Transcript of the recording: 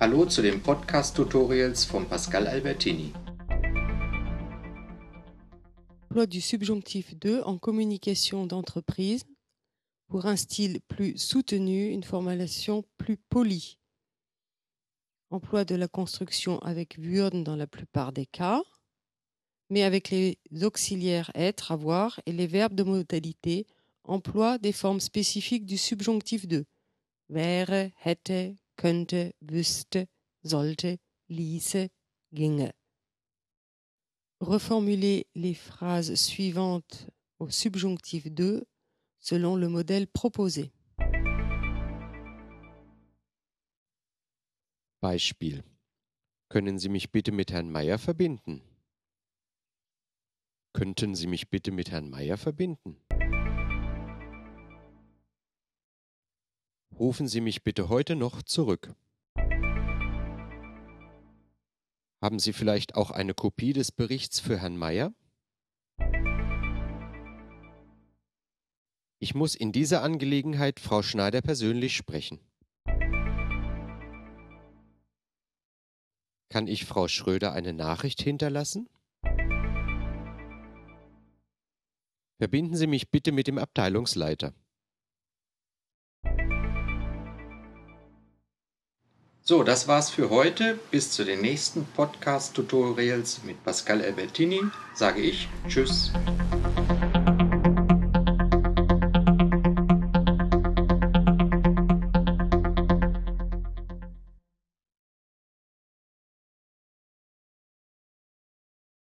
Hallo zu den Podcast-Tutorials von Pascal Albertini. Emploi du subjonctif 2 en communication d'entreprise pour un style plus soutenu, une formulation plus polie. Emploi de la construction avec würden dans la plupart des cas, mais avec les auxiliaires être, avoir et les verbes de modalité, emploi des formes spécifiques du subjonctif 2. Wäre, hätte, könnte, wüsste, sollte, ließe, ginge. Reformuler les phrases suivantes au subjonctif 2 selon le modèle proposé. Beispiel. Können Sie mich bitte mit Herrn Meier verbinden? Könnten Sie mich bitte mit Herrn Meier verbinden? Rufen Sie mich bitte heute noch zurück. Haben Sie vielleicht auch eine Kopie des Berichts für Herrn Meier? Ich muss in dieser Angelegenheit Frau Schneider persönlich sprechen. Kann ich Frau Schröder eine Nachricht hinterlassen? Verbinden Sie mich bitte mit dem Abteilungsleiter. So, das war's für heute. Bis zu den nächsten Podcast-Tutorials mit Pascal Albertini sage ich Tschüss.